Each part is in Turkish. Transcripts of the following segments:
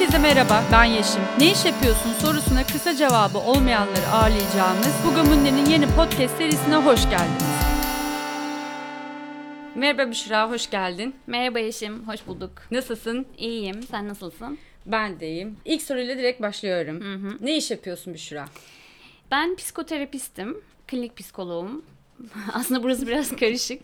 Herkese merhaba, ben Yeşim. Ne iş yapıyorsun sorusuna kısa cevabı olmayanları ağırlayacağımız Bugümünde'nin yeni podcast serisine hoş geldiniz. Merhaba Büşra, hoş geldin. Merhaba Yeşim, hoş bulduk. Nasılsın? İyiyim, sen nasılsın? Ben de iyiyim. İlk soruyla direkt başlıyorum. Hı hı. Ne iş yapıyorsun Büşra? Ben psikoterapistim, klinik psikoloğum. Aslında burası biraz karışık.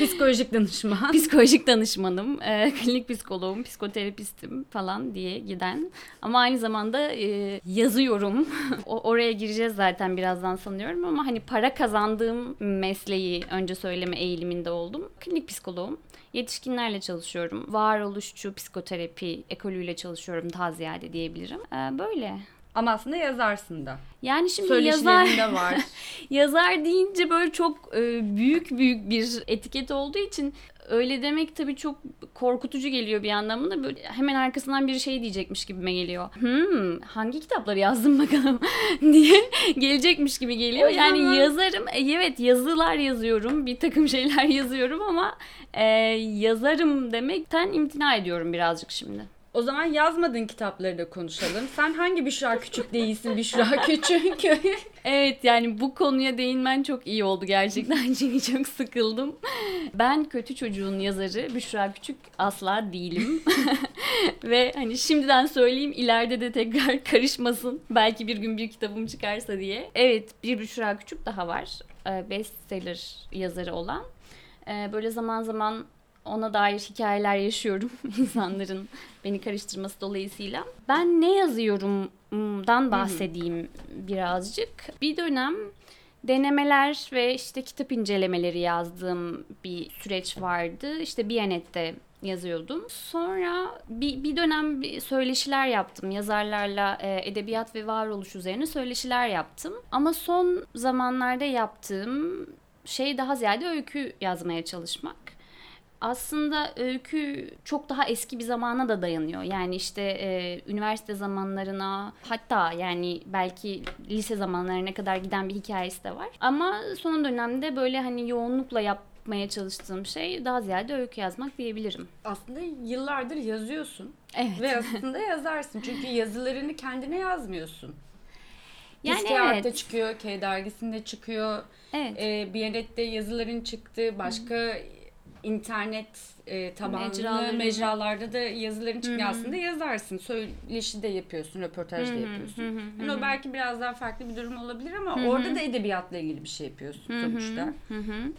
Psikolojik danışman. Psikolojik danışmanım, e, klinik psikoloğum, psikoterapistim falan diye giden. Ama aynı zamanda e, yazıyorum. o, oraya gireceğiz zaten birazdan sanıyorum ama hani para kazandığım mesleği önce söyleme eğiliminde oldum. Klinik psikoloğum. Yetişkinlerle çalışıyorum. Varoluşçu psikoterapi ekolüyle çalışıyorum daha ziyade diyebilirim. E, böyle. Ama aslında yazarsın da. Yani şimdi yazar var. yazar deyince böyle çok e, büyük büyük bir etiket olduğu için öyle demek tabii çok korkutucu geliyor bir yandan da böyle hemen arkasından bir şey diyecekmiş gibime geliyor. Hmm, hangi kitapları yazdım bakalım diye gelecekmiş gibi geliyor. O yani zaman- yazarım. E, Evet yazılar yazıyorum. Bir takım şeyler yazıyorum ama e, yazarım demekten imtina ediyorum birazcık şimdi. O zaman yazmadığın kitapları da konuşalım. Sen hangi Büşra Küçük değilsin Büşra Küçük? Evet yani bu konuya değinmen çok iyi oldu gerçekten çünkü çok sıkıldım. Ben kötü çocuğun yazarı Büşra Küçük asla değilim. Ve hani şimdiden söyleyeyim ileride de tekrar karışmasın. Belki bir gün bir kitabım çıkarsa diye. Evet bir Büşra Küçük daha var. Ee, Bestseller yazarı olan. Ee, Böyle zaman zaman ona dair hikayeler yaşıyorum insanların beni karıştırması dolayısıyla. Ben ne yazıyorumdan bahsedeyim birazcık. Bir dönem denemeler ve işte kitap incelemeleri yazdığım bir süreç vardı. İşte Biyanet'te yazıyordum. Sonra bir, bir dönem bir söyleşiler yaptım. Yazarlarla e, edebiyat ve varoluş üzerine söyleşiler yaptım. Ama son zamanlarda yaptığım şey daha ziyade öykü yazmaya çalışmak aslında öykü çok daha eski bir zamana da dayanıyor. Yani işte e, üniversite zamanlarına hatta yani belki lise zamanlarına kadar giden bir hikayesi de var. Ama son dönemde böyle hani yoğunlukla yapmaya çalıştığım şey daha ziyade öykü yazmak diyebilirim. aslında yıllardır yazıyorsun. Evet. Ve aslında yazarsın. Çünkü yazılarını kendine yazmıyorsun. Yani Diskiyat'ta evet. çıkıyor, K dergisinde çıkıyor. Evet. Ee, Biyanet'te yazıların çıktı. Başka internet e, tabanlı Mecraları. mecralarda da yazıların çıkıyor. Aslında yazarsın. Söyleşi de yapıyorsun, röportaj da yapıyorsun. Yani o belki biraz daha farklı bir durum olabilir ama orada da edebiyatla ilgili bir şey yapıyorsun sonuçta.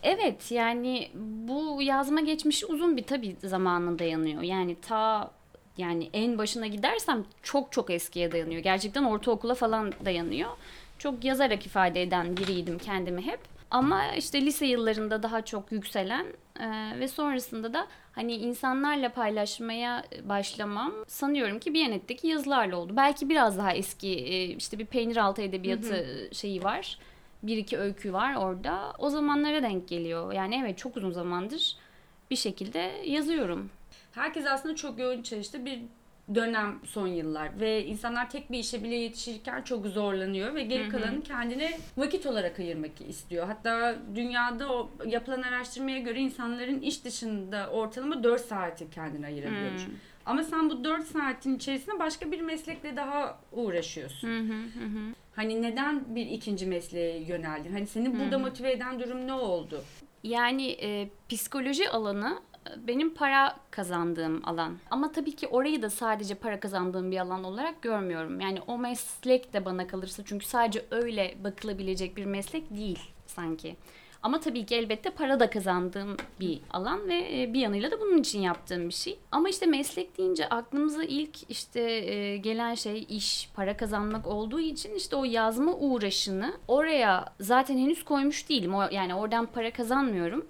Evet yani bu yazma geçmişi uzun bir tabii zamana dayanıyor. Yani ta yani en başına gidersem çok çok eskiye dayanıyor. Gerçekten ortaokula falan dayanıyor. Çok yazarak ifade eden biriydim kendimi hep. Ama işte lise yıllarında daha çok yükselen e, ve sonrasında da hani insanlarla paylaşmaya başlamam sanıyorum ki Biyanet'teki yazılarla oldu. Belki biraz daha eski e, işte bir peynir altı edebiyatı şeyi var bir iki öykü var orada. O zamanlara denk geliyor. Yani evet çok uzun zamandır bir şekilde yazıyorum. Herkes aslında çok yoğun çalıştı bir dönem son yıllar ve insanlar tek bir işe bile yetişirken çok zorlanıyor ve geri kalanını kendine vakit olarak ayırmak istiyor. Hatta dünyada o yapılan araştırmaya göre insanların iş dışında ortalama 4 saati kendine ayırabiliyormuş. Ama sen bu 4 saatin içerisinde başka bir meslekle daha uğraşıyorsun. Hani neden bir ikinci mesleğe yöneldin? Hani seni burada motive eden durum ne oldu? Yani e, psikoloji alanı benim para kazandığım alan. Ama tabii ki orayı da sadece para kazandığım bir alan olarak görmüyorum. Yani o meslek de bana kalırsa çünkü sadece öyle bakılabilecek bir meslek değil sanki. Ama tabii ki elbette para da kazandığım bir alan ve e, bir yanıyla da bunun için yaptığım bir şey. Ama işte meslek deyince aklımıza ilk işte e, gelen şey iş, para kazanmak olduğu için işte o yazma uğraşını oraya zaten henüz koymuş değilim. Yani oradan para kazanmıyorum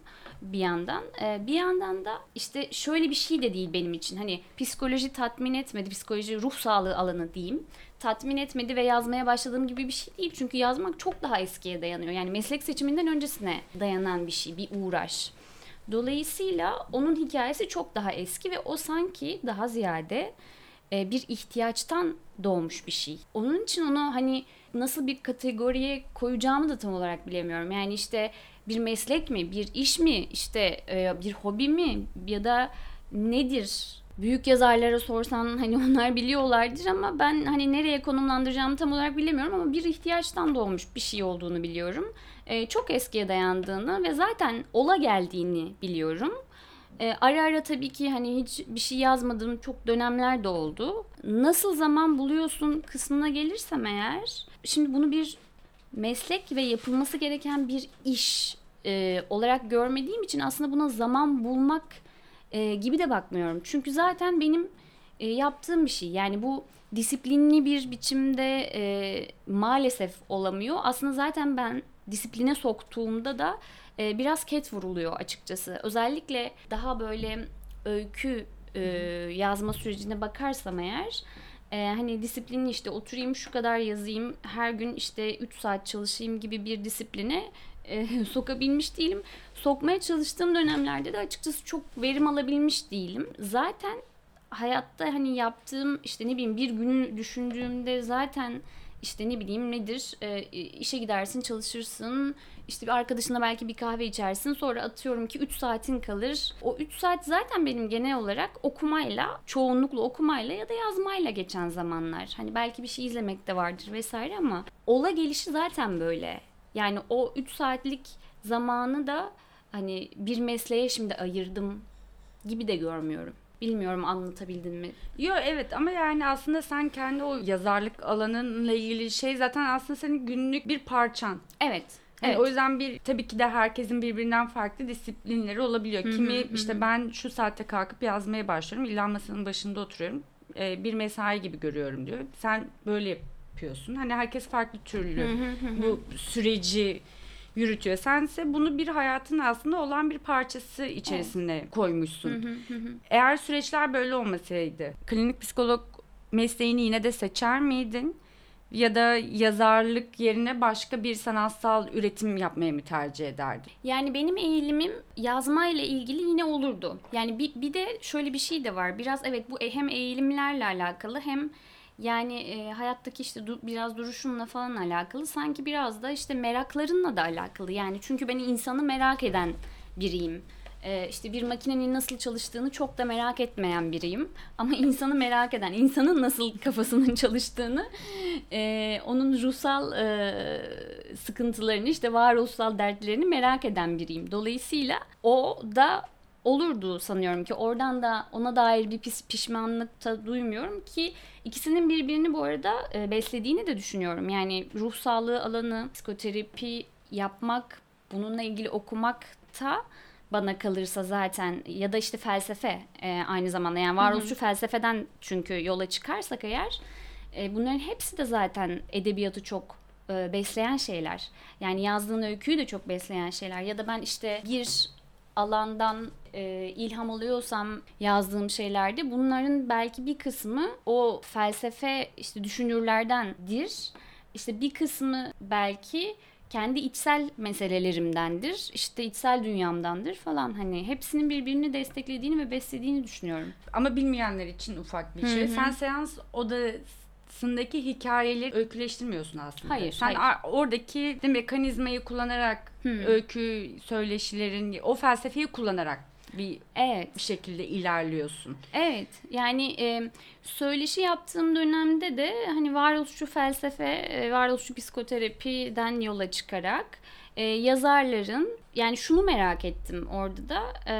bir yandan. Ee, bir yandan da işte şöyle bir şey de değil benim için. Hani psikoloji tatmin etmedi. Psikoloji ruh sağlığı alanı diyeyim. Tatmin etmedi ve yazmaya başladığım gibi bir şey değil. Çünkü yazmak çok daha eskiye dayanıyor. Yani meslek seçiminden öncesine dayanan bir şey, bir uğraş. Dolayısıyla onun hikayesi çok daha eski ve o sanki daha ziyade e, bir ihtiyaçtan doğmuş bir şey. Onun için onu hani nasıl bir kategoriye koyacağımı da tam olarak bilemiyorum. Yani işte bir meslek mi, bir iş mi, işte e, bir hobi mi ya da nedir? Büyük yazarlara sorsan hani onlar biliyorlardır ama ben hani nereye konumlandıracağımı tam olarak bilemiyorum ama bir ihtiyaçtan doğmuş bir şey olduğunu biliyorum. Ee, çok eskiye dayandığını ve zaten ola geldiğini biliyorum. E, ara ara tabii ki hani hiç bir şey yazmadığım çok dönemler de oldu. Nasıl zaman buluyorsun kısmına gelirsem eğer, şimdi bunu bir meslek ve yapılması gereken bir iş e, olarak görmediğim için aslında buna zaman bulmak e, gibi de bakmıyorum. Çünkü zaten benim e, yaptığım bir şey. Yani bu disiplinli bir biçimde e, maalesef olamıyor. Aslında zaten ben disipline soktuğumda da e, biraz ket vuruluyor açıkçası. Özellikle daha böyle öykü e, yazma sürecine bakarsam eğer e, hani disiplinli işte oturayım şu kadar yazayım her gün işte 3 saat çalışayım gibi bir disipline e, sokabilmiş değilim. Sokmaya çalıştığım dönemlerde de açıkçası çok verim alabilmiş değilim. Zaten hayatta hani yaptığım işte ne bileyim bir günü düşündüğümde zaten işte ne bileyim nedir e, işe gidersin çalışırsın işte bir arkadaşına belki bir kahve içersin sonra atıyorum ki 3 saatin kalır. O 3 saat zaten benim genel olarak okumayla çoğunlukla okumayla ya da yazmayla geçen zamanlar. Hani belki bir şey izlemek de vardır vesaire ama ola gelişi zaten böyle. Yani o 3 saatlik zamanı da hani bir mesleğe şimdi ayırdım gibi de görmüyorum. Bilmiyorum anlatabildim mi? Yok evet ama yani aslında sen kendi o yazarlık alanınla ilgili şey zaten aslında senin günlük bir parçan. Evet. Yani evet. O yüzden bir tabii ki de herkesin birbirinden farklı disiplinleri olabiliyor. Kimi işte ben şu saatte kalkıp yazmaya başlıyorum. İlla masanın başında oturuyorum. Ee, bir mesai gibi görüyorum diyor. Sen böyle yapıyorsun. Hani herkes farklı türlü bu süreci yürütüyor. Sense bunu bir hayatın aslında olan bir parçası içerisine evet. koymuşsun. Eğer süreçler böyle olmasaydı klinik psikolog mesleğini yine de seçer miydin? Ya da yazarlık yerine başka bir sanatsal üretim yapmayı mı tercih ederdin? Yani benim eğilimim yazmayla ilgili yine olurdu. Yani bir, bir de şöyle bir şey de var. Biraz evet bu hem eğilimlerle alakalı hem yani e, hayattaki işte du, biraz duruşunla falan alakalı. Sanki biraz da işte meraklarınla da alakalı. Yani çünkü ben insanı merak eden biriyim. E, işte bir makinenin nasıl çalıştığını çok da merak etmeyen biriyim. Ama insanı merak eden, insanın nasıl kafasının çalıştığını, e, onun ruhsal e, sıkıntılarını, işte varoluşsal dertlerini merak eden biriyim. Dolayısıyla o da olurdu sanıyorum ki oradan da ona dair bir pis, pişmanlık da duymuyorum ki ikisinin birbirini bu arada e, beslediğini de düşünüyorum. Yani ruh sağlığı alanı, psikoterapi yapmak, bununla ilgili okumak da bana kalırsa zaten ya da işte felsefe e, aynı zamanda yani varoluşçu hı hı. felsefeden çünkü yola çıkarsak eğer e, bunların hepsi de zaten edebiyatı çok e, besleyen şeyler. Yani yazdığın öyküyü de çok besleyen şeyler ya da ben işte bir alandan e, ilham alıyorsam yazdığım şeylerde bunların belki bir kısmı o felsefe işte düşünürlerdendir. İşte bir kısmı belki kendi içsel meselelerimdendir. işte içsel dünyamdandır falan. Hani hepsinin birbirini desteklediğini ve beslediğini düşünüyorum. Ama bilmeyenler için ufak bir şey. Sen seans odasındaki hikayeleri öyküleştirmiyorsun aslında. Hayır. Sen hayır. oradaki de mekanizmayı kullanarak Hı. öykü söyleşilerin o felsefeyi kullanarak bir evet bir şekilde ilerliyorsun. Evet. Yani e, söyleşi yaptığım dönemde de hani varoluşçu felsefe, e, varoluşçu psikoterapiden yola çıkarak e, yazarların yani şunu merak ettim orada da e,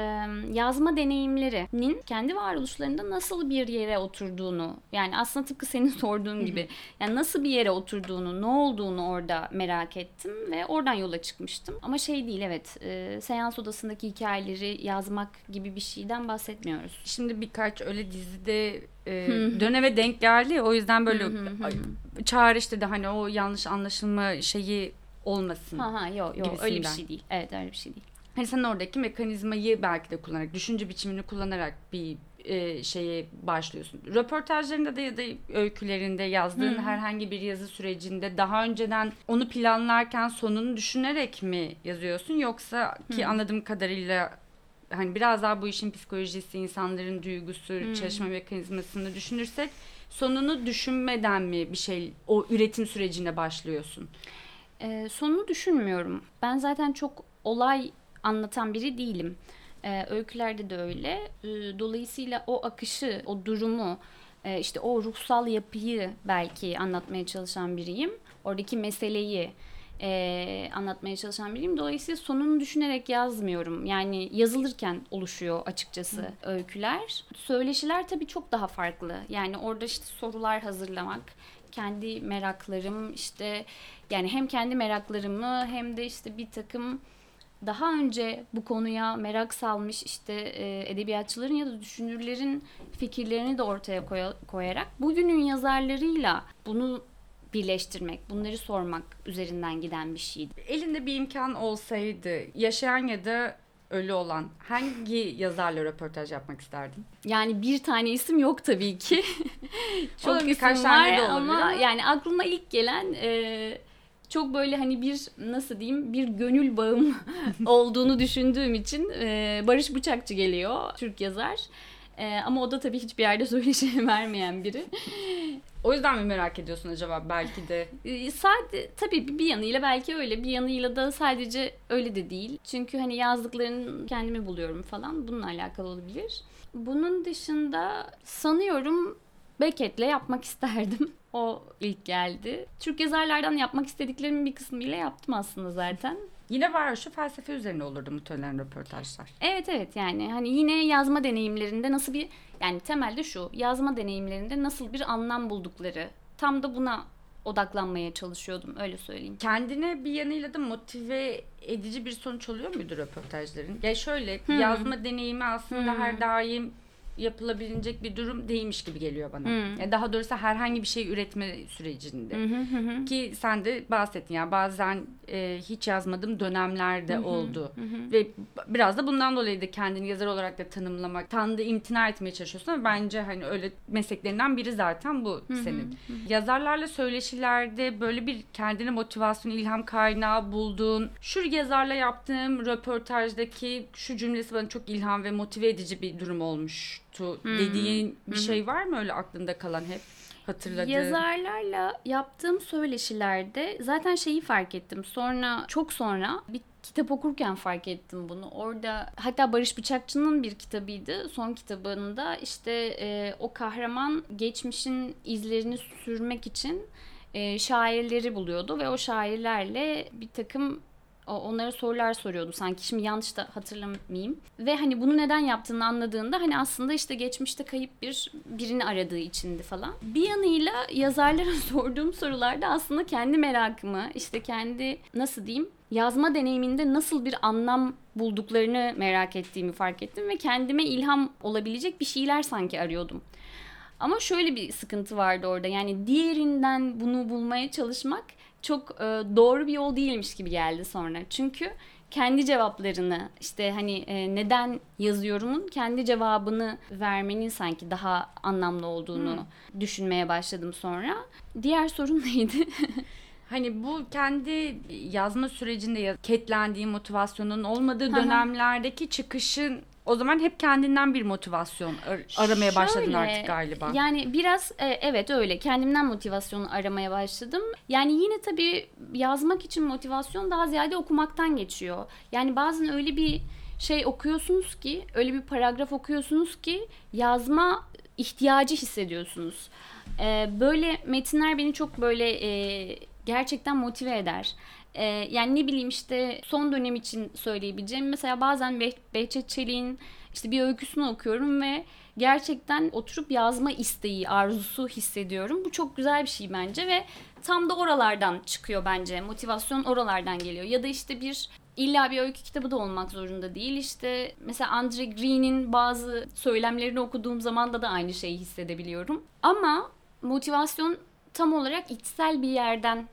yazma deneyimlerinin kendi varoluşlarında nasıl bir yere oturduğunu yani aslında tıpkı senin sorduğun gibi yani nasıl bir yere oturduğunu ne olduğunu orada merak ettim ve oradan yola çıkmıştım. Ama şey değil evet e, seans odasındaki hikayeleri yazmak gibi bir şeyden bahsetmiyoruz. Şimdi birkaç öyle dizide e, döneme denk geldi o yüzden böyle çağrıştırdı hani o yanlış anlaşılma şeyi olmasın. Ha ha yok yok öyle bir şey değil. Evet öyle bir şey değil. Hani sen oradaki mekanizmayı belki de kullanarak, düşünce biçimini kullanarak bir e, şeye başlıyorsun. Röportajlarında da ya da öykülerinde yazdığın Hı. herhangi bir yazı sürecinde daha önceden onu planlarken sonunu düşünerek mi yazıyorsun yoksa ki Hı. anladığım kadarıyla hani biraz daha bu işin psikolojisi, insanların duygusu, Hı. çalışma mekanizmasını düşünürsek sonunu düşünmeden mi bir şey o üretim sürecine başlıyorsun? E, sonunu düşünmüyorum. Ben zaten çok olay anlatan biri değilim. E, öykülerde de öyle. E, dolayısıyla o akışı, o durumu, e, işte o ruhsal yapıyı belki anlatmaya çalışan biriyim. Oradaki meseleyi e, anlatmaya çalışan biriyim. Dolayısıyla sonunu düşünerek yazmıyorum. Yani yazılırken oluşuyor açıkçası Hı. öyküler. Söyleşiler tabii çok daha farklı. Yani orada işte sorular hazırlamak, kendi meraklarım işte yani hem kendi meraklarımı hem de işte bir takım daha önce bu konuya merak salmış işte e, edebiyatçıların ya da düşünürlerin fikirlerini de ortaya koyarak bugünün yazarlarıyla bunu birleştirmek, bunları sormak üzerinden giden bir şeydi. Elinde bir imkan olsaydı yaşayan ya da ölü olan hangi yazarla röportaj yapmak isterdin? Yani bir tane isim yok tabii ki. çok isim birkaç var ama yani aklıma ilk gelen e, çok böyle hani bir nasıl diyeyim bir gönül bağım olduğunu düşündüğüm için e, Barış Bıçakçı geliyor Türk yazar. E, ama o da tabii hiçbir yerde söyleşi vermeyen biri. O yüzden mi merak ediyorsun acaba belki de? Ee, sadece tabii bir yanıyla belki öyle bir yanıyla da sadece öyle de değil. Çünkü hani yazdıklarını kendimi buluyorum falan bununla alakalı olabilir. Bunun dışında sanıyorum Beckett'le yapmak isterdim. O ilk geldi. Türk yazarlardan yapmak istediklerimin bir kısmıyla yaptım aslında zaten. Yine var şu felsefe üzerine olurdu muhtemelen röportajlar. Evet evet yani hani yine yazma deneyimlerinde nasıl bir yani temelde şu yazma deneyimlerinde nasıl bir anlam buldukları tam da buna odaklanmaya çalışıyordum öyle söyleyeyim. Kendine bir yanıyla da motive edici bir sonuç oluyor muydu röportajların? Ya şöyle hmm. yazma deneyimi aslında hmm. her daim yapılabilecek bir durum değilmiş gibi geliyor bana. Hmm. Yani daha doğrusu herhangi bir şey üretme sürecinde. Hmm. Ki sen de bahsettin ya yani bazen e, hiç yazmadığım dönemlerde hmm. oldu. Hmm. Ve biraz da bundan dolayı da kendini yazar olarak da tanımlamak, tanıdığı imtina etmeye çalışıyorsun ama bence hani öyle mesleklerinden biri zaten bu hmm. senin. Hmm. Yazarlarla söyleşilerde böyle bir kendine motivasyon, ilham kaynağı bulduğun, şu yazarla yaptığım röportajdaki şu cümlesi bana çok ilham ve motive edici bir durum olmuş olmuştu hmm. dediğin bir hmm. şey var mı öyle aklında kalan hep? hatırladığın? Yazarlarla yaptığım söyleşilerde zaten şeyi fark ettim. Sonra çok sonra bir kitap okurken fark ettim bunu. Orada hatta Barış Bıçakçı'nın bir kitabıydı. Son kitabında işte e, o kahraman geçmişin izlerini sürmek için e, şairleri buluyordu ve o şairlerle bir takım onlara sorular soruyordu sanki şimdi yanlış da hatırlamayayım. Ve hani bunu neden yaptığını anladığında hani aslında işte geçmişte kayıp bir birini aradığı içindi falan. Bir yanıyla yazarlara sorduğum sorularda aslında kendi merakımı işte kendi nasıl diyeyim yazma deneyiminde nasıl bir anlam bulduklarını merak ettiğimi fark ettim ve kendime ilham olabilecek bir şeyler sanki arıyordum. Ama şöyle bir sıkıntı vardı orada. Yani diğerinden bunu bulmaya çalışmak çok e, doğru bir yol değilmiş gibi geldi sonra. Çünkü kendi cevaplarını işte hani e, neden yazıyorumun kendi cevabını vermenin sanki daha anlamlı olduğunu hmm. düşünmeye başladım sonra. Diğer sorun neydi? Hani bu kendi yazma sürecinde ketlendiği motivasyonun olmadığı dönemlerdeki çıkışın o zaman hep kendinden bir motivasyon ar- aramaya Şöyle, başladın artık galiba. Yani biraz e, evet öyle kendimden motivasyonu aramaya başladım. Yani yine tabii yazmak için motivasyon daha ziyade okumaktan geçiyor. Yani bazen öyle bir şey okuyorsunuz ki, öyle bir paragraf okuyorsunuz ki yazma ihtiyacı hissediyorsunuz. E, böyle metinler beni çok böyle e, gerçekten motive eder. Ee, yani ne bileyim işte son dönem için söyleyebileceğim. Mesela bazen Beh Behçet Çelik'in işte bir öyküsünü okuyorum ve gerçekten oturup yazma isteği, arzusu hissediyorum. Bu çok güzel bir şey bence ve tam da oralardan çıkıyor bence. Motivasyon oralardan geliyor. Ya da işte bir illa bir öykü kitabı da olmak zorunda değil. İşte mesela Andre Green'in bazı söylemlerini okuduğum zaman da da aynı şeyi hissedebiliyorum. Ama motivasyon tam olarak içsel bir yerden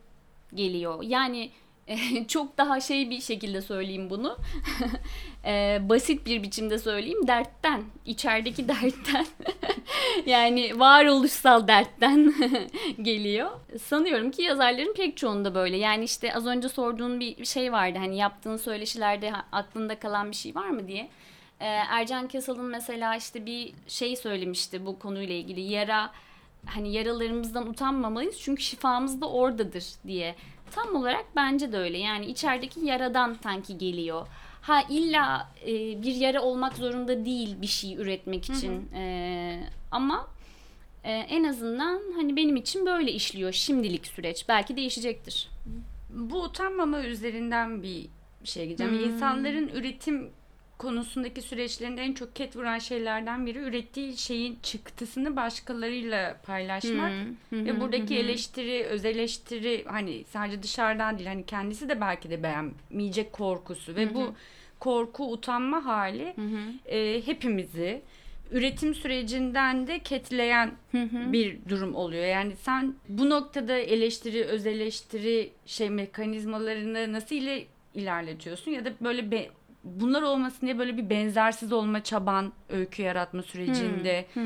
geliyor. Yani çok daha şey bir şekilde söyleyeyim bunu. e, basit bir biçimde söyleyeyim. Dertten. içerideki dertten. yani varoluşsal dertten geliyor. Sanıyorum ki yazarların pek çoğunda böyle. Yani işte az önce sorduğun bir şey vardı. Hani yaptığın söyleşilerde aklında kalan bir şey var mı diye. E, Ercan Kesal'ın mesela işte bir şey söylemişti bu konuyla ilgili. Yara hani yaralarımızdan utanmamalıyız çünkü şifamız da oradadır diye Tam olarak bence de öyle. Yani içerideki yaradan sanki geliyor. Ha illa e, bir yere olmak zorunda değil bir şey üretmek için. E, ama e, en azından hani benim için böyle işliyor şimdilik süreç. Belki değişecektir. Bu utanmama üzerinden bir şey gideceğim. Hmm. İnsanların üretim konusundaki süreçlerinde en çok ket vuran şeylerden biri ürettiği şeyin çıktısını başkalarıyla paylaşmak. Hı Ve buradaki eleştiri, öz eleştiri hani sadece dışarıdan değil hani kendisi de belki de beğenmeyecek korkusu ve bu korku utanma hali e, hepimizi üretim sürecinden de ketleyen Hı hı. bir durum oluyor. Yani sen bu noktada eleştiri, öz eleştiri şey mekanizmalarını nasıl ile ilerletiyorsun ya da böyle be, bunlar olmasın diye böyle bir benzersiz olma çaban öykü yaratma sürecinde Hı.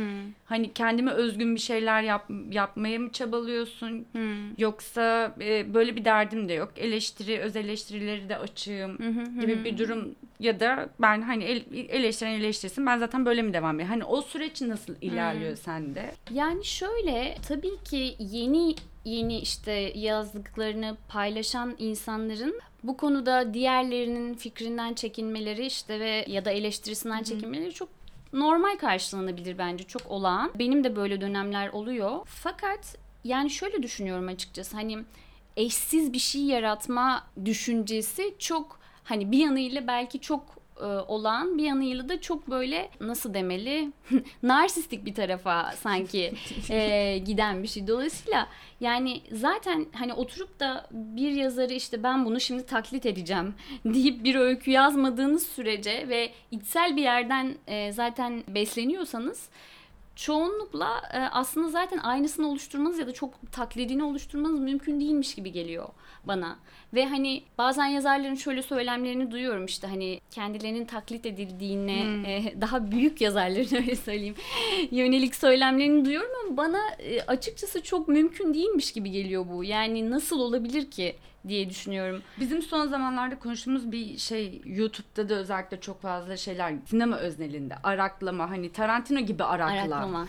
hani kendime özgün bir şeyler yap, yapmaya mı çabalıyorsun? Hı. yoksa e, böyle bir derdim de yok. Eleştiri öz eleştirileri de açığım hı gibi bir durum ya da ben hani el, eleştiren eleştirsin ben zaten böyle mi devam edeyim? Hani o süreç nasıl ilerliyor sende? Yani şöyle tabii ki yeni yeni işte yazdıklarını paylaşan insanların bu konuda diğerlerinin fikrinden çekinmeleri işte ve ya da eleştirisinden çekinmeleri çok normal karşılanabilir bence çok olağan. Benim de böyle dönemler oluyor. Fakat yani şöyle düşünüyorum açıkçası hani eşsiz bir şey yaratma düşüncesi çok hani bir yanıyla belki çok e, olağan bir yanıyla da çok böyle nasıl demeli narsistik bir tarafa sanki e, giden bir şey. Dolayısıyla yani zaten hani oturup da bir yazarı işte ben bunu şimdi taklit edeceğim deyip bir öykü yazmadığınız sürece ve içsel bir yerden e, zaten besleniyorsanız çoğunlukla e, aslında zaten aynısını oluşturmanız ya da çok taklidini oluşturmanız mümkün değilmiş gibi geliyor bana. Ve hani bazen yazarların şöyle söylemlerini duyuyorum işte hani kendilerinin taklit edildiğine Hmm. e, daha büyük yazarların öyle söyleyeyim yönelik söylemlerini duyuyorum ama bana e, açıkçası çok mümkün değilmiş gibi geliyor bu. Yani nasıl olabilir ki diye düşünüyorum. Bizim son zamanlarda konuştuğumuz bir şey YouTube'da da özellikle çok fazla şeyler sinema öznelinde araklama hani Tarantino gibi arakla. Araklama.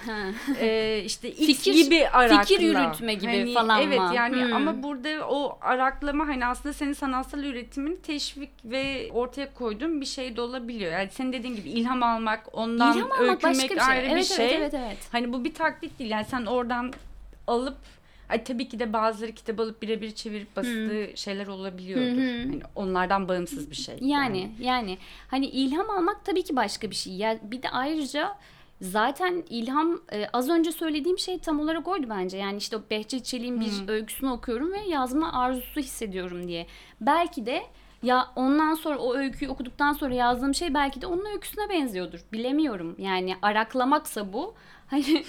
Ee, işte X Fikir- gibi arakla. fikir yürütme gibi falan Evet mı? yani Hmm. ama burada o araklama hani aslında senin sanatsal üretimini teşvik ve ortaya koyduğun bir şey de olabiliyor. Yani senin dediğin gibi ilham almak, ondan İlham almak öykünmek başka bir şey. ayrı bir evet, şey. evet evet evet. Hani bu bir taklit değil. Yani sen oradan alıp Ay tabii ki de bazıları kitap alıp birebir çevirip bastığı şeyler olabiliyordur. Hı. Hani onlardan bağımsız bir şey. Yani yani hani ilham almak tabii ki başka bir şey. Ya bir de ayrıca zaten ilham e, az önce söylediğim şey tam olarak oydu bence. Yani işte o Behçet Çelik'in bir öyküsünü okuyorum ve yazma arzusu hissediyorum diye. Belki de ya ondan sonra o öyküyü okuduktan sonra yazdığım şey belki de onun öyküsüne benziyordur. Bilemiyorum. Yani araklamaksa bu. Hani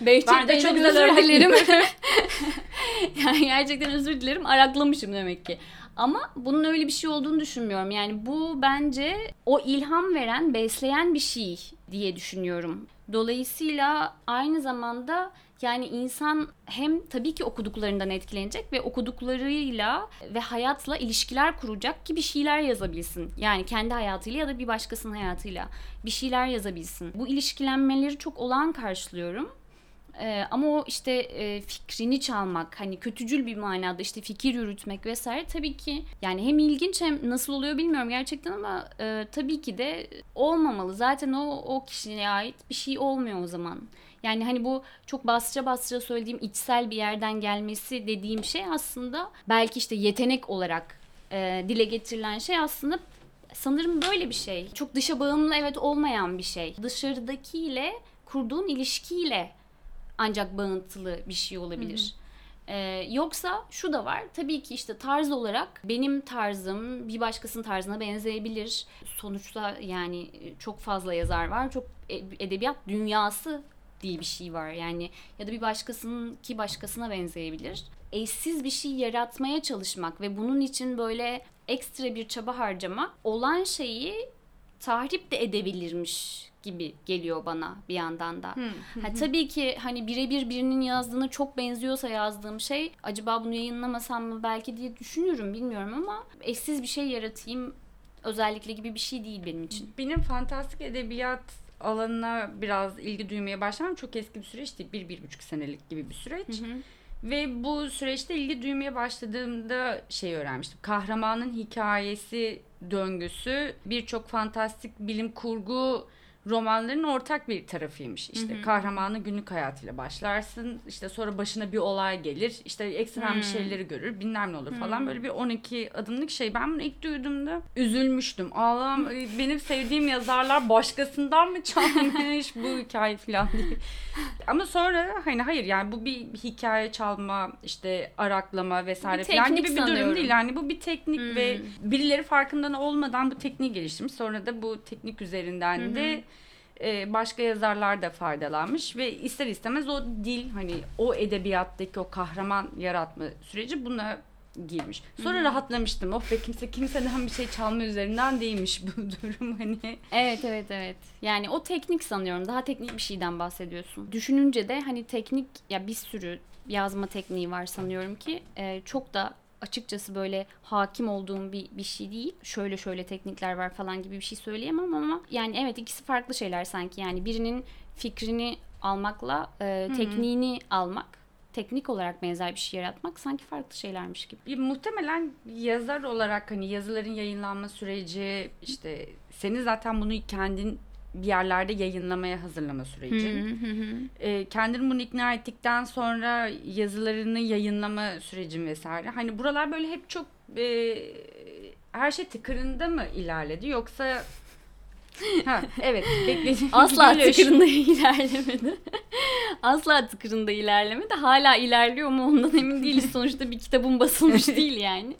Behçet Ben de çok özür dilerim. yani gerçekten özür dilerim. Araklamışım demek ki. Ama bunun öyle bir şey olduğunu düşünmüyorum. Yani bu bence o ilham veren, besleyen bir şey diye düşünüyorum. Dolayısıyla aynı zamanda yani insan hem tabii ki okuduklarından etkilenecek ve okuduklarıyla ve hayatla ilişkiler kuracak ki bir şeyler yazabilsin. Yani kendi hayatıyla ya da bir başkasının hayatıyla bir şeyler yazabilsin. Bu ilişkilenmeleri çok olağan karşılıyorum. Ee, ama o işte e, fikrini çalmak hani kötücül bir manada işte fikir yürütmek vesaire tabii ki yani hem ilginç hem nasıl oluyor bilmiyorum gerçekten ama e, tabii ki de olmamalı. Zaten o o kişiye ait bir şey olmuyor o zaman. Yani hani bu çok bastıra bastıra söylediğim içsel bir yerden gelmesi dediğim şey aslında belki işte yetenek olarak e, dile getirilen şey aslında sanırım böyle bir şey. Çok dışa bağımlı evet olmayan bir şey. Dışarıdakiyle kurduğun ilişkiyle ancak bağıntılı bir şey olabilir. Ee, yoksa şu da var. Tabii ki işte tarz olarak benim tarzım bir başkasının tarzına benzeyebilir. Sonuçta yani çok fazla yazar var. Çok e- edebiyat dünyası diye bir şey var. Yani ya da bir başkasının ki başkasına benzeyebilir. Eşsiz bir şey yaratmaya çalışmak ve bunun için böyle ekstra bir çaba harcamak olan şeyi tahrip de edebilirmiş gibi geliyor bana bir yandan da. Ha, tabii ki hani birebir birinin yazdığına çok benziyorsa yazdığım şey acaba bunu yayınlamasam mı belki diye düşünüyorum bilmiyorum ama eşsiz bir şey yaratayım özellikle gibi bir şey değil benim için. Benim fantastik edebiyat alanına biraz ilgi duymaya başlamam çok eski bir süreç değil. Bir, bir buçuk senelik gibi bir süreç. Ve bu süreçte ilgi duymaya başladığımda şey öğrenmiştim. Kahramanın hikayesi döngüsü birçok fantastik bilim kurgu romanların ortak bir tarafıymış. İşte Hı hı. kahramanı günlük hayatıyla başlarsın. İşte sonra başına bir olay gelir. İşte ekstrem bir Hı. şeyleri görür. Bilmem ne olur Hı. falan. Böyle bir 12 adımlık şey. Ben bunu ilk duyduğumda üzülmüştüm. Allah'ım benim sevdiğim yazarlar başkasından mı çalmış bu hikaye falan diye. Ama sonra hani hayır yani bu bir hikaye çalma işte araklama vesaire Bir falan gibi bir durum sanıyorum. değil. Yani bu bir teknik Hmm. ve birileri farkında olmadan bu tekniği geliştirmiş. Sonra da bu teknik üzerinden Hı hı. de e, başka yazarlar da faydalanmış ve ister istemez o dil hani o edebiyattaki o kahraman yaratma süreci buna girmiş. Sonra hı. rahatlamıştım. Of be kimse kimseden bir şey çalma üzerinden değilmiş bu durum hani. Evet evet evet. Yani o teknik sanıyorum. Daha teknik bir şeyden bahsediyorsun. Düşününce de hani teknik ya bir sürü yazma tekniği var sanıyorum ki e, çok da açıkçası böyle hakim olduğum bir, bir şey değil. Şöyle şöyle teknikler var falan gibi bir şey söyleyemem ama yani evet ikisi farklı şeyler sanki. Yani birinin fikrini almakla e, hı. tekniğini almak, teknik olarak benzer bir şey yaratmak sanki farklı şeylermiş gibi. Bir, muhtemelen yazar olarak hani yazıların yayınlanma süreci işte seni zaten bunu kendin bir yerlerde yayınlamaya hazırlama süreci. Hı hı hı. e, kendini bunu ikna ettikten sonra yazılarını yayınlama sürecin vesaire. Hani buralar böyle hep çok e, her şey tıkırında mı ilerledi yoksa ha evet beklediğim Asla gibi tıkırında ilerlemedi. Asla tıkırında ilerlemedi. Hala ilerliyor mu ondan emin değiliz. Sonuçta bir kitabın basılmış değil yani.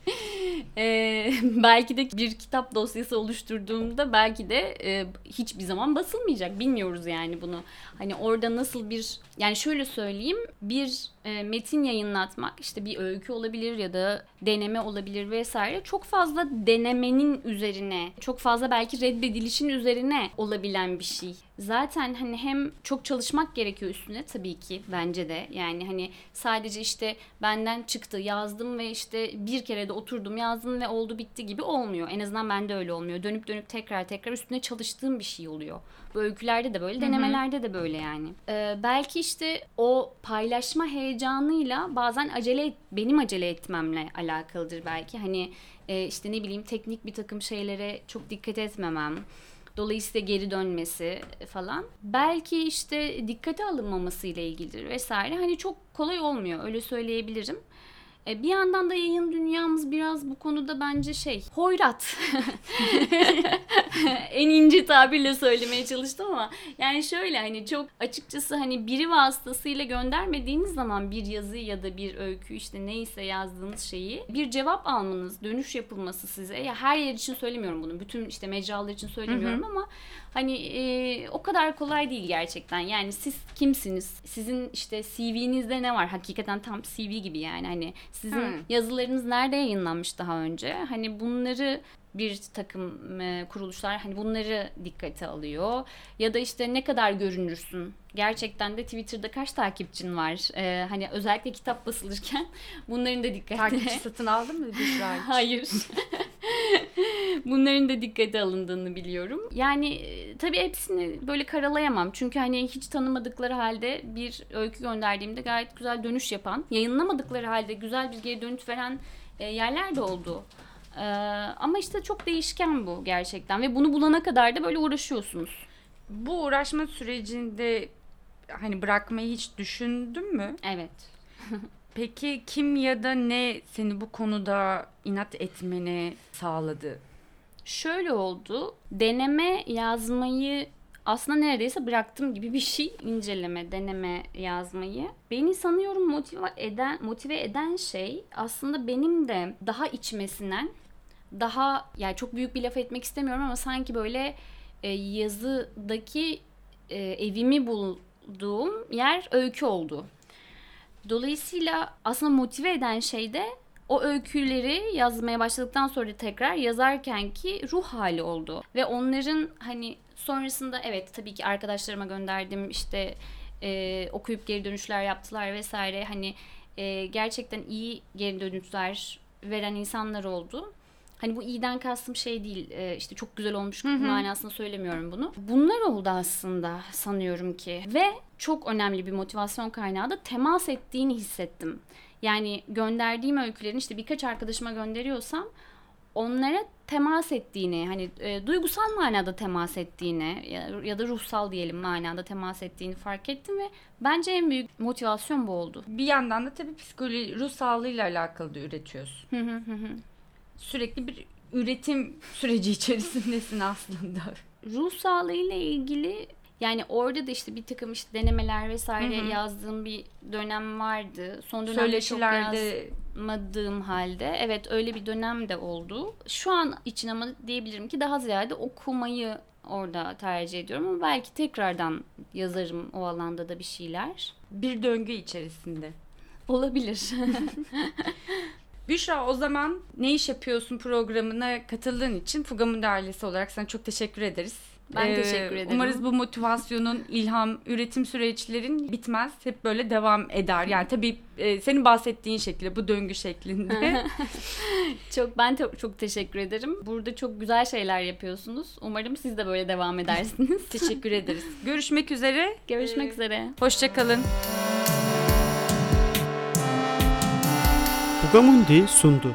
Ee, belki de bir kitap dosyası oluşturduğumda belki de e, hiçbir zaman basılmayacak. Bilmiyoruz yani bunu. Hani orada nasıl bir yani şöyle söyleyeyim bir e, metin yayınlatmak işte bir öykü olabilir ya da deneme olabilir vesaire çok fazla denemenin üzerine çok fazla belki reddedilişin üzerine olabilen bir şey. Zaten hani hem çok çalışmak gerekiyor üstüne tabii ki bence de yani hani sadece işte benden çıktı yazdım ve işte bir kere de oturdum yazdım ve oldu bitti gibi olmuyor. En azından bende öyle olmuyor. Dönüp dönüp tekrar tekrar üstüne çalıştığım bir şey oluyor. Bu öykülerde de böyle, denemelerde de böyle yani. Ee, belki işte o paylaşma heyecanıyla bazen acele et- benim acele etmemle alakalıdır belki. Hani e, işte ne bileyim teknik bir takım şeylere çok dikkat etmemem. Dolayısıyla geri dönmesi falan. Belki işte dikkate alınmaması ile ilgilidir vesaire. Hani çok kolay olmuyor öyle söyleyebilirim. E, Bir yandan da yayın dünyamız biraz bu konuda bence şey hoyrat. en ince tabirle söylemeye çalıştım ama yani şöyle hani çok açıkçası hani biri vasıtasıyla göndermediğiniz zaman bir yazı ya da bir öykü işte neyse yazdığınız şeyi bir cevap almanız, dönüş yapılması size ya her yer için söylemiyorum bunu. Bütün işte mecralar için söylemiyorum ama hani e, o kadar kolay değil gerçekten. Yani siz kimsiniz? Sizin işte CV'nizde ne var? Hakikaten tam CV gibi yani hani sizin Hmm. yazılarınız nerede yayınlanmış daha önce? Hani bunları bir takım e, kuruluşlar hani bunları dikkate alıyor. Ya da işte ne kadar görünürsün? Gerçekten de Twitter'da kaç takipçin var? E, hani özellikle kitap basılırken bunların da dikkate takipçi satın aldın mı Büşra? Hayır. Bunların da dikkate alındığını biliyorum. Yani e, tabii hepsini böyle karalayamam. Çünkü hani hiç tanımadıkları halde bir öykü gönderdiğimde gayet güzel dönüş yapan, yayınlamadıkları halde güzel bir geri dönüş veren e, yerler de oldu. Ee, ama işte çok değişken bu gerçekten ve bunu bulana kadar da böyle uğraşıyorsunuz. Bu uğraşma sürecinde hani bırakmayı hiç düşündün mü? Evet. Peki kim ya da ne seni bu konuda inat etmeni sağladı? Şöyle oldu. Deneme yazmayı aslında neredeyse bıraktım gibi bir şey. İnceleme, deneme yazmayı. Beni sanıyorum motive eden, motive eden şey aslında benim de daha içmesinden daha yani çok büyük bir laf etmek istemiyorum ama sanki böyle e, yazıdaki e, evimi bulduğum yer öykü oldu. Dolayısıyla aslında motive eden şey de o öyküleri yazmaya başladıktan sonra tekrar yazarken ki ruh hali oldu. Ve onların hani sonrasında evet tabii ki arkadaşlarıma gönderdim işte e, okuyup geri dönüşler yaptılar vesaire hani e, gerçekten iyi geri dönüşler veren insanlar oldu. Hani bu iyiden kastım şey değil e, işte çok güzel olmuş Hı hı. manasında söylemiyorum bunu. Bunlar oldu aslında sanıyorum ki ve çok önemli bir motivasyon kaynağı da temas ettiğini hissettim. Yani gönderdiğim öykülerin işte birkaç arkadaşıma gönderiyorsam onlara temas ettiğini hani e, duygusal manada temas ettiğini ya, ya da ruhsal diyelim manada temas ettiğini fark ettim ve bence en büyük motivasyon bu oldu. Bir yandan da tabii psikoloji, ruh sağlığıyla alakalı da üretiyorsun. Hı hı hı hı. Sürekli bir üretim süreci içerisindesin aslında. ruh sağlığı ile ilgili yani orada da işte bir takım işte denemeler vesaire Hı hı. yazdığım bir dönem vardı. Son dönemde çok Söyleşilerde yazmadığım halde evet öyle bir dönem de oldu. Şu an için ama diyebilirim ki daha ziyade okumayı orada tercih ediyorum ama belki tekrardan yazarım o alanda da bir şeyler. bir döngü içerisinde. Olabilir. Büşra o zaman ne iş yapıyorsun programına katıldığın için Fugam'ın ailesi olarak sana çok teşekkür ederiz. Ee, Ben teşekkür ederim. Umarız bu motivasyonun, ilham, üretim süreçlerin bitmez. Hep böyle devam eder. Yani tabii e, senin bahsettiğin şekilde, bu döngü şeklinde. çok ben te- çok teşekkür ederim. Burada çok güzel şeyler yapıyorsunuz. Umarım siz de böyle devam edersiniz. teşekkür ederiz. Görüşmek üzere. Görüşmek Ee, üzere. Hoşçakalın. programında sundu.